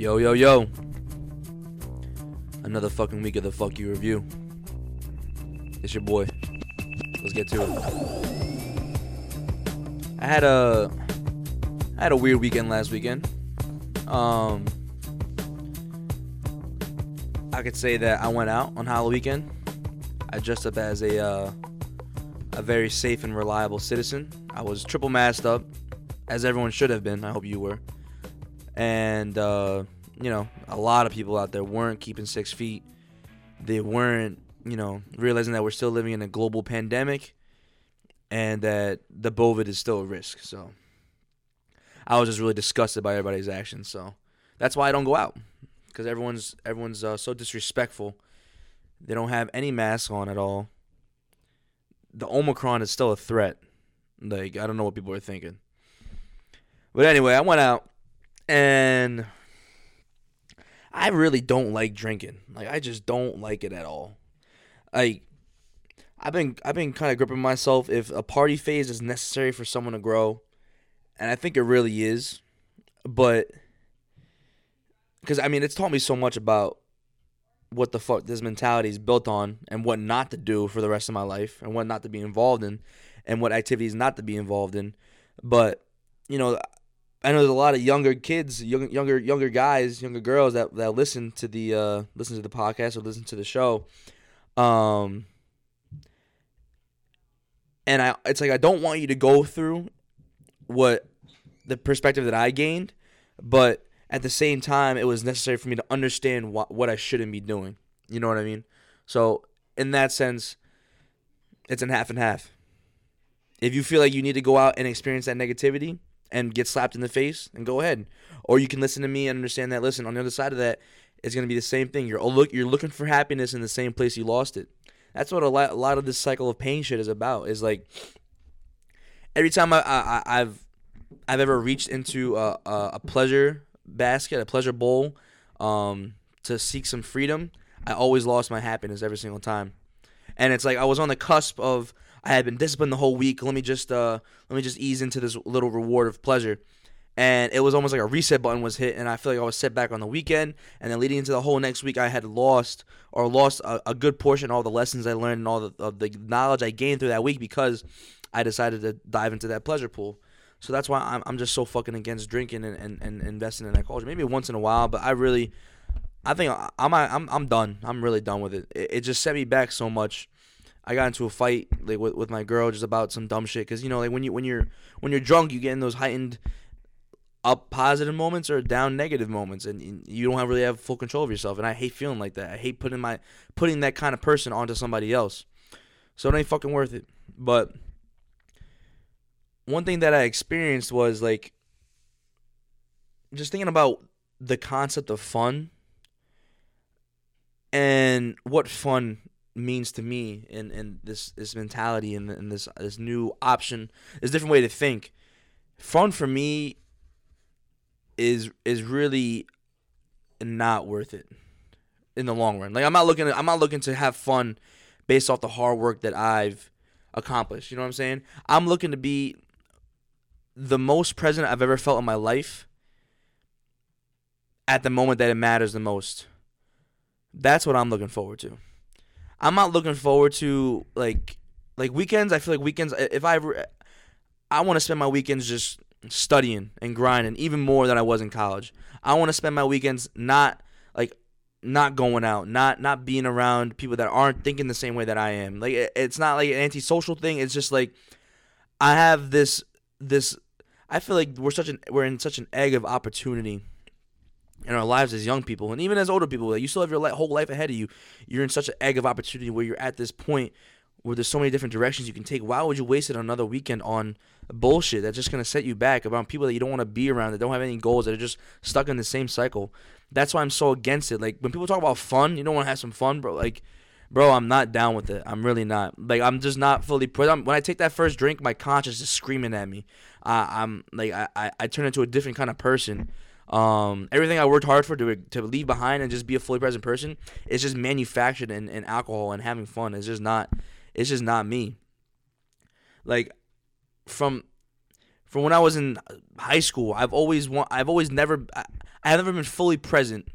Yo, yo, yo. Another fucking week of the Fuck You Review. It's your boy. Let's get to it. I had a I had a weird weekend last weekend. Um I could say that I went out on Halloween weekend. I dressed up as a uh, a very safe and reliable citizen. I was triple masked up, as everyone should have been. I hope you were. And uh, you know, a lot of people out there weren't keeping six feet. They weren't, you know, realizing that we're still living in a global pandemic, and that the bovid is still a risk. So, I was just really disgusted by everybody's actions. So, that's why I don't go out because everyone's everyone's uh, so disrespectful. They don't have any mask on at all. The Omicron is still a threat. Like I don't know what people are thinking. But anyway, I went out and I really don't like drinking. Like I just don't like it at all. Like I've been I've been kind of gripping myself if a party phase is necessary for someone to grow, and I think it really is. But because I mean, it's taught me so much about what the fuck this mentality is built on and what not to do for the rest of my life and what not to be involved in and what activities not to be involved in. But, you know, I know there's a lot of younger kids, young, younger younger guys, younger girls that, that listen to the uh, listen to the podcast or listen to the show. Um and I it's like I don't want you to go through what the perspective that I gained, but at the same time, it was necessary for me to understand what, what I shouldn't be doing. You know what I mean? So, in that sense, it's in half and half. If you feel like you need to go out and experience that negativity and get slapped in the face, and go ahead. Or you can listen to me and understand that. Listen, on the other side of that, it's going to be the same thing. You're look, you're looking for happiness in the same place you lost it. That's what a lot, a lot of this cycle of pain shit is about. Is like every time I, I I've I've ever reached into a, a, pleasure basket, a pleasure bowl, um, to seek some freedom, I always lost my happiness every single time. And it's like I was on the cusp of I had been disciplined the whole week. Let me just uh, let me just ease into this little reward of pleasure. And it was almost like a reset button was hit, and I feel like I was set back on the weekend. And then leading into the whole next week, I had lost or lost a, a good portion of all the lessons I learned and all the, of the knowledge I gained through that week because I decided to dive into that pleasure pool. So that's why I'm, I'm just so fucking against drinking and, and, and investing in that culture. Maybe once in a while, but I really, I think I'm I'm I'm done. I'm really done with it. It, it just set me back so much. I got into a fight like with, with my girl just about some dumb shit because you know like when you when you're when you're drunk you get in those heightened up positive moments or down negative moments and you don't have really have full control of yourself and I hate feeling like that. I hate putting my putting that kind of person onto somebody else. So it ain't fucking worth it. But one thing that I experienced was like just thinking about the concept of fun and what fun means to me and and this this mentality and, and this this new option this different way to think fun for me is is really not worth it in the long run like i'm not looking i'm not looking to have fun based off the hard work that i've accomplished you know what i'm saying i'm looking to be the most present I've ever felt in my life at the moment that it matters the most. That's what I'm looking forward to. I'm not looking forward to like like weekends. I feel like weekends. If I ever, I want to spend my weekends just studying and grinding even more than I was in college. I want to spend my weekends not like not going out, not not being around people that aren't thinking the same way that I am. Like it's not like an antisocial thing. It's just like I have this this I feel like we're such an we're in such an egg of opportunity in our lives as young people and even as older people. You still have your whole life ahead of you. You're in such an egg of opportunity where you're at this point where there's so many different directions you can take. Why would you waste it another weekend on bullshit that's just gonna set you back about people that you don't want to be around that don't have any goals that are just stuck in the same cycle? That's why I'm so against it. Like when people talk about fun, you don't want to have some fun, bro. Like bro, I'm not down with it. I'm really not. Like, I'm just not fully. When I take that first drink, my conscience is screaming at me. Uh, I'm like, I, I, I turn into a different kind of person. Um, everything I worked hard for to, to leave behind and just be a fully present person is just manufactured in, in alcohol and having fun. It's just not, it's just not me. Like, from from when I was in high school, I've always want, I've always never, I, I have never been fully present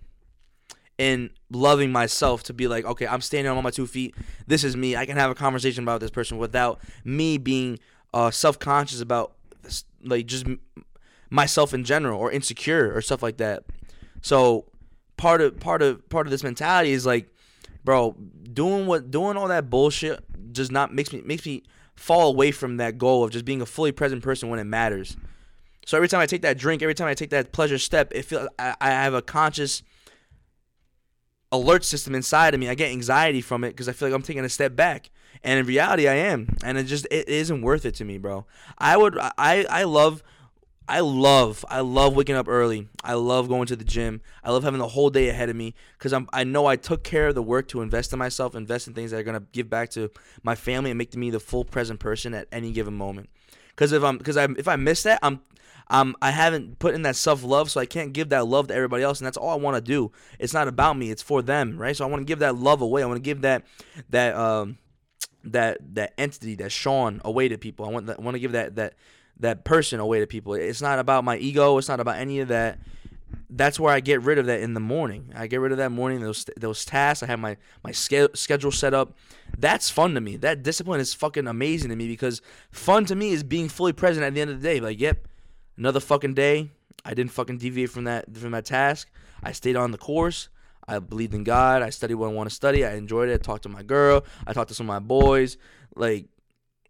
in loving myself to be like, okay, I'm standing on my two feet. This is me. I can have a conversation about this person without me being uh, self conscious about like just myself in general or insecure or stuff like that. So part of part of part of this mentality is like, bro, doing what doing all that bullshit does not makes me makes me fall away from that goal of just being a fully present person when it matters. So every time I take that drink, every time I take that pleasure step, it feels I, I have a conscious alert system inside of me. I get anxiety from it because I feel like I'm taking a step back. And in reality, I am, and it just it isn't worth it to me, bro. I would I I love I love I love waking up early. I love going to the gym. I love having the whole day ahead of me because I'm I know I took care of the work to invest in myself, invest in things that are gonna give back to my family and make me the full present person at any given moment. Because if I'm because I if I miss that, I'm um, I haven't put in that self love, so I can't give that love to everybody else, and that's all I want to do. It's not about me; it's for them, right? So I want to give that love away. I want to give that that um that that entity, that Sean, away to people. I want that, I want to give that that that person away to people. It's not about my ego. It's not about any of that. That's where I get rid of that in the morning. I get rid of that morning those those tasks. I have my my schedule set up. That's fun to me. That discipline is fucking amazing to me because fun to me is being fully present at the end of the day. Like, yep, another fucking day. I didn't fucking deviate from that from that task. I stayed on the course. I believed in God. I studied what I want to study. I enjoyed it. I talked to my girl. I talked to some of my boys. Like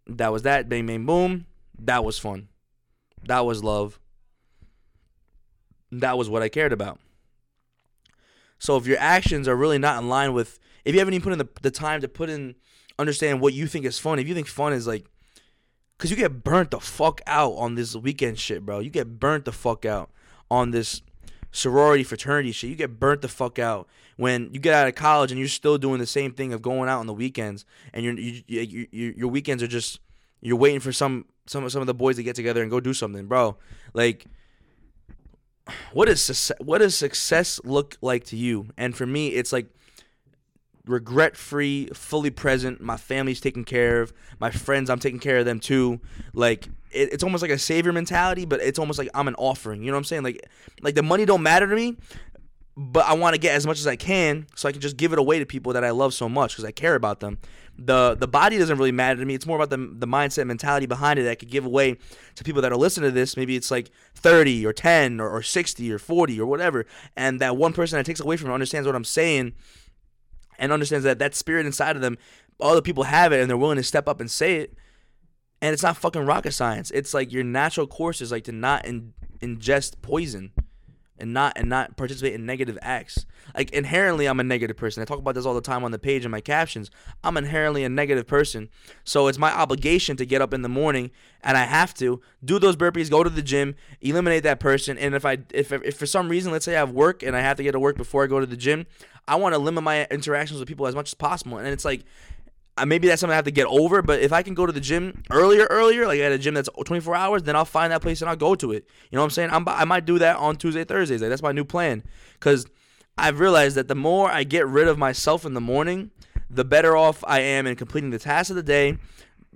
that was that. Bang bang boom. That was fun. That was love. That was what I cared about. So if your actions are really not in line with, if you haven't even put in the, the time to put in, understand what you think is fun, if you think fun is like, because you get burnt the fuck out on this weekend shit, bro. You get burnt the fuck out on this sorority fraternity shit. You get burnt the fuck out when you get out of college and you're still doing the same thing of going out on the weekends, and you you, you, you, your weekends are just you're waiting for some some some of the boys to get together and go do something, bro. Like, what is what does success look like to you? And for me, it's like regret free, fully present. My family's taken care of. My friends, I'm taking care of them too. Like it, it's almost like a savior mentality, but it's almost like I'm an offering. You know what I'm saying? Like like the money don't matter to me, but I want to get as much as I can so I can just give it away to people that I love so much because I care about them. The the body doesn't really matter to me. It's more about the the mindset mentality behind it that I could give away to people that are listening to this. Maybe it's like 30 or 10 or, or 60 or 40 or whatever. And that one person that takes away from it understands what I'm saying and understands that that spirit inside of them, other people have it and they're willing to step up and say it. And it's not fucking rocket science. It's like your natural course is like to not in, ingest poison and not and not participate in negative acts. Like inherently I'm a negative person. I talk about this all the time on the page in my captions. I'm inherently a negative person. So it's my obligation to get up in the morning and I have to do those burpees, go to the gym, eliminate that person. And if I if if for some reason let's say I have work and I have to get to work before I go to the gym, I want to limit my interactions with people as much as possible. And it's like maybe that's something I have to get over. But if I can go to the gym earlier, earlier, like at a gym that's 24 hours, then I'll find that place and I'll go to it. You know what I'm saying? I'm, I might do that on Tuesday, Thursdays. Like that's my new plan. Because I've realized that the more I get rid of myself in the morning, the better off I am in completing the tasks of the day,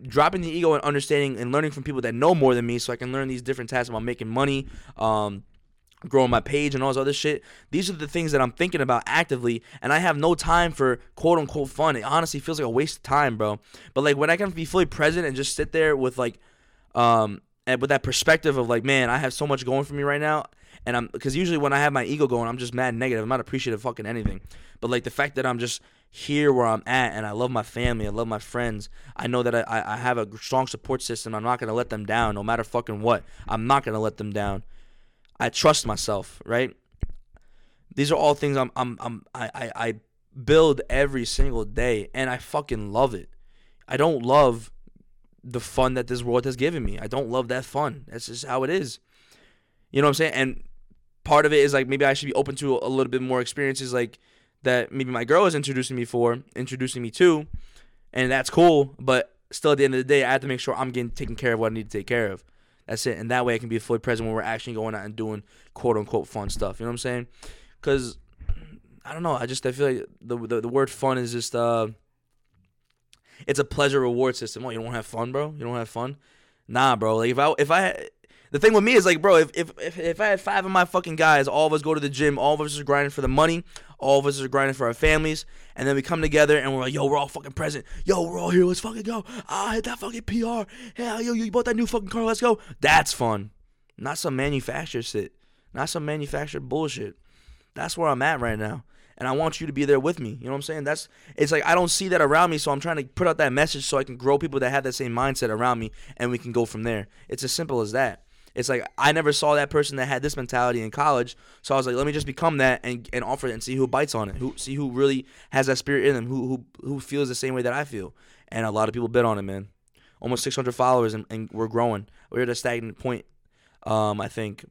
dropping the ego and understanding and learning from people that know more than me, so I can learn these different tasks about making money. Um, growing my page and all this other shit. These are the things that I'm thinking about actively, and I have no time for quote unquote fun. It honestly feels like a waste of time, bro. But like when I can be fully present and just sit there with like, um, and with that perspective of like, man, I have so much going for me right now. And I'm because usually when I have my ego going, I'm just mad negative. I'm not appreciative of fucking anything. But like the fact that I'm just here where I'm at and I love my family, I love my friends. I know that I, I have a strong support system. I'm not gonna let them down no matter fucking what. I'm not gonna let them down. I trust myself, right? These are all things I'm I'm, I'm I, I, I build every single day and I fucking love it. I don't love the fun that this world has given me. I don't love that fun. That's just how it is. You know what I'm saying? And part of it is like maybe I should be open to a little bit more experiences like that maybe my girl is introducing me for, introducing me to, and that's cool, but still at the end of the day I have to make sure I'm getting taken care of what I need to take care of. That's it. And that way I can be fully present when we're actually going out and doing quote unquote fun stuff. You know what I'm saying? Because I don't know. I just I feel like the, the the, word fun is just uh, it's a pleasure reward system. Oh, you don't have fun, bro? You don't have fun? Nah, bro. Like if I if I The thing with me is like, bro, if, if if if I had five of my fucking guys, all of us go to the gym, all of us are grinding for the money, all of us are grinding for our families, and then we come together and we're like, yo, we're all fucking present. Yo, we're all here. Let's fucking go. Ah, hit that fucking PR. Hell, yo, you bought that new fucking car. Let's go. That's fun. Not some manufactured shit. Not some manufactured bullshit. That's where I'm at right now. And I want you to be there with me. You know what I'm saying? That's it's like I don't see that around me, so I'm trying to put out that message so I can grow people that have that same mindset around me and we can go from there. It's as simple as that. It's like I never saw that person that had this mentality in college, so I was like, let me just become that and, and offer it and see who bites on it, who see who really has that spirit in them, who who who feels the same way that I feel. And a lot of people bit on it, man. Almost 600 followers, and, and we're growing. We're at a stagnant point. Um, I think,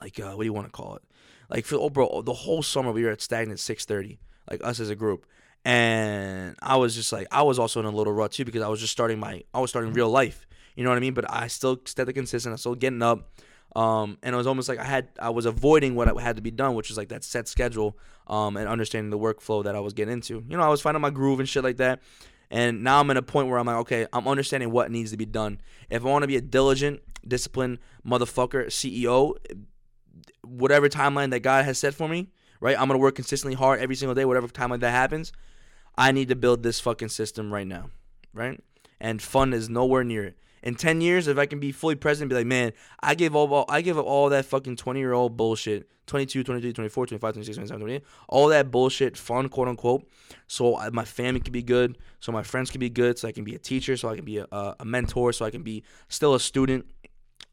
like, uh, what do you want to call it? Like, for oh, bro, the whole summer we were at stagnant 630, like us as a group. And I was just like, I was also in a little rut too because I was just starting my, I was starting real life. You know what I mean? But I still stayed consistent. I still getting up. Um, and it was almost like I had I was avoiding what had to be done, which was like that set schedule, um, and understanding the workflow that I was getting into. You know, I was finding my groove and shit like that. And now I'm in a point where I'm like, okay, I'm understanding what needs to be done. If I want to be a diligent, disciplined motherfucker, CEO, whatever timeline that God has set for me, right? I'm gonna work consistently hard every single day, whatever timeline that happens. I need to build this fucking system right now, right? And fun is nowhere near it in 10 years, if I can be fully present, be like, man, I gave all, I give up all that fucking 20 year old bullshit, 22, 23, 24, 25, 26, 27, 28, all that bullshit, fun, quote unquote, so my family can be good, so my friends can be good, so I can be a teacher, so I can be a, a mentor, so I can be still a student,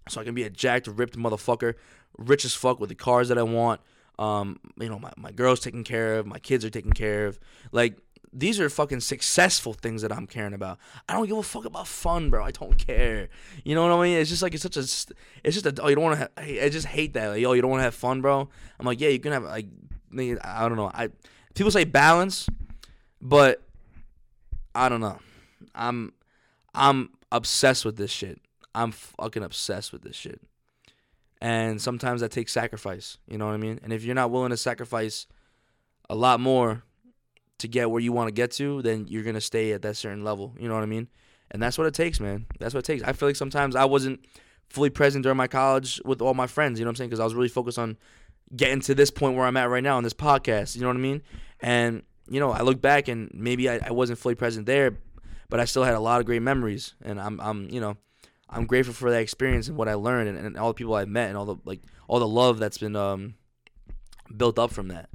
so I can be a jacked, ripped motherfucker, rich as fuck with the cars that I want. Um, you know, my, my girl's taken care of, my kids are taken care of. Like, these are fucking successful things that I'm caring about. I don't give a fuck about fun, bro. I don't care. You know what I mean? It's just like it's such a, it's just a. Oh, you don't want to. I just hate that. Like, yo, you don't want to have fun, bro. I'm like, yeah, you can have like, I don't know. I people say balance, but I don't know. I'm, I'm obsessed with this shit. I'm fucking obsessed with this shit. And sometimes that takes sacrifice. You know what I mean? And if you're not willing to sacrifice a lot more to get where you want to get to, then you're gonna stay at that certain level. You know what I mean? And that's what it takes, man. That's what it takes. I feel like sometimes I wasn't fully present during my college with all my friends. You know what I'm saying? Because I was really focused on getting to this point where I'm at right now on this podcast. You know what I mean? And you know, I look back and maybe I, I wasn't fully present there, but I still had a lot of great memories. And I'm, I'm, you know, I'm grateful for that experience and what I learned and, and all the people I've met and all the like all the love that's been um, built up from that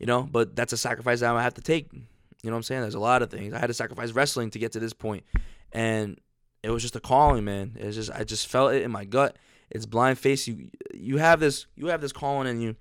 you know, but that's a sacrifice that I have to take. You know what I'm saying? There's a lot of things. I had to sacrifice wrestling to get to this point. And it was just a calling, man. It's just I just felt it in my gut. It's blind face. You you have this you have this calling in you.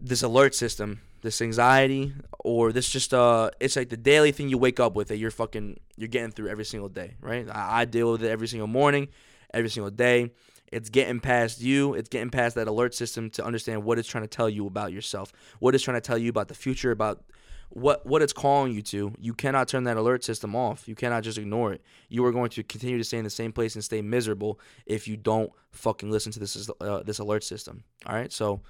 This alert system, this anxiety, or this just uh it's like the daily thing you wake up with that you're fucking you're getting through every single day, right? I, I deal with it every single morning, every single day. It's getting past you. It's getting past that alert system to understand what it's trying to tell you about yourself, what it's trying to tell you about the future, about what what it's calling you to. You cannot turn that alert system off. You cannot just ignore it. You are going to continue to stay in the same place and stay miserable if you don't fucking listen to this uh, this alert system. All right, so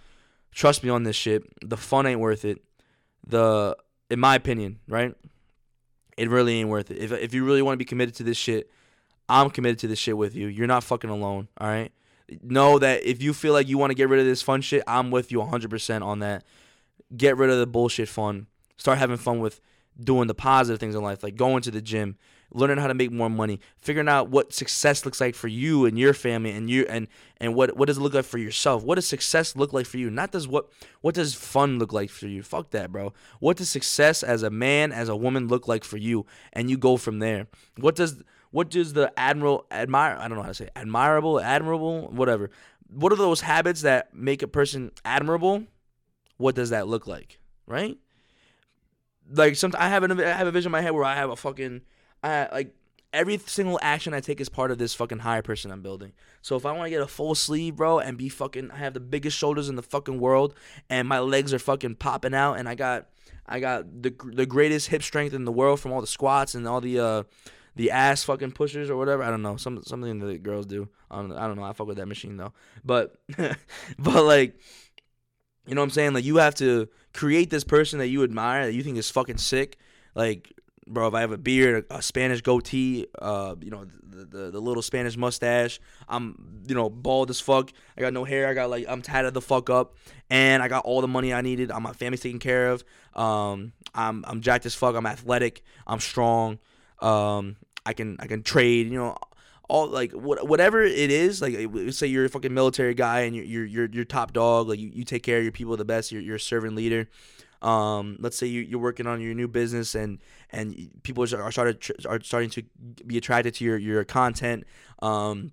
trust me on this shit. The fun ain't worth it. The in my opinion, right? It really ain't worth it. If if you really want to be committed to this shit, I'm committed to this shit with you. You're not fucking alone, all right? Know that if you feel like you want to get rid of this fun shit, I'm with you 100% on that. Get rid of the bullshit fun. Start having fun with doing the positive things in life, like going to the gym, learning how to make more money, figuring out what success looks like for you and your family and you and and what what does it look like for yourself? What does success look like for you? Not does what what does fun look like for you? Fuck that, bro. What does success as a man, as a woman look like for you? And you go from there. What does what does the admiral admire? I don't know how to say admirable, admirable, whatever. What are those habits that make a person admirable? What does that look like, right? Like sometimes I have an I have a vision in my head where I have a fucking I like every single action I take is part of this fucking higher person I'm building. So if I want to get a full sleeve, bro, and be fucking, I have the biggest shoulders in the fucking world, and my legs are fucking popping out, and I got, I got the the greatest hip strength in the world from all the squats and all the uh, the ass fucking pushers or whatever. I don't know. Some something that girls do. I don't, I don't know. I fuck with that machine though. But but like you know what I'm saying? Like you have to create this person that you admire that you think is fucking sick. Like bro. If I have a beard, a, Spanish goatee, uh, you know, the, the the little Spanish mustache. I'm you know bald as fuck. I got no hair. I got like I'm tatted the fuck up, and I got all the money I needed. Uh, my family's taken care of. Um, I'm I'm jacked as fuck. I'm athletic. I'm strong. Um, I can I can trade. You know, all like what, whatever it is like say you're a fucking military guy and you're you're you're, you're top dog like you, you take care of your people the best you're, you're a servant leader. Um, let's say you, you're working on your new business and and people are started are starting to be attracted to your your content um,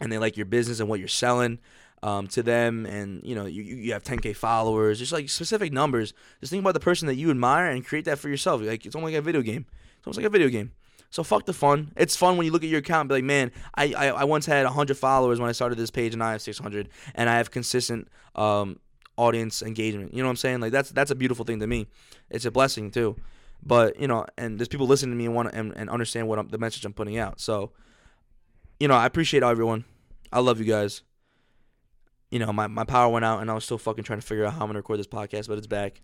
and they like your business and what you're selling um, to them and you know you, you have 10k followers just like specific numbers. Just think about the person that you admire and create that for yourself. Like it's almost like a video game. It's almost like a video game so fuck the fun. It's fun when you look at your account and be like, man, I, I, I once had 100 followers when I started this page and I have 600 and I have consistent um, audience engagement. You know what I'm saying? Like that's that's a beautiful thing to me. It's a blessing too. But you know, and there's people listening to me and want to, and, and understand what I'm, the message I'm putting out. So, you know, I appreciate everyone. I love you guys. You know, my, my power went out and I was still fucking trying to figure out how I'm gonna record this podcast, but it's back.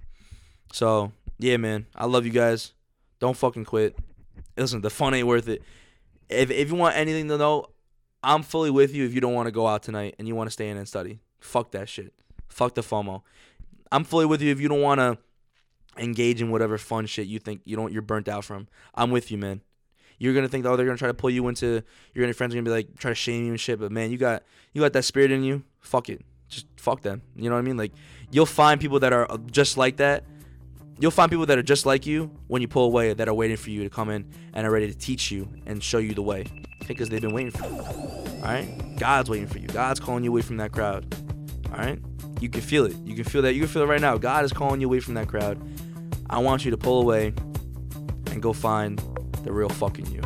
So yeah, man, I love you guys. Don't fucking quit listen, the fun ain't worth it. If if you want anything to know, I'm fully with you. If you don't want to go out tonight and you want to stay in and study, fuck that shit. Fuck the FOMO. I'm fully with you if you don't want to engage in whatever fun shit you think you don't you're burnt out from. I'm with you, man. You're gonna think oh they're gonna try to pull you into your friends are gonna be like try to shame you and shit, but man, you got you got that spirit in you. Fuck it, just fuck them. You know what I mean? Like you'll find people that are just like that You'll find people that are just like you when you pull away that are waiting for you to come in and are ready to teach you and show you the way because they've been waiting for you. All right? God's waiting for you. God's calling you away from that crowd. All right? You can feel it. You can feel that. You can feel it right now. God is calling you away from that crowd. I want you to pull away and go find the real fucking you.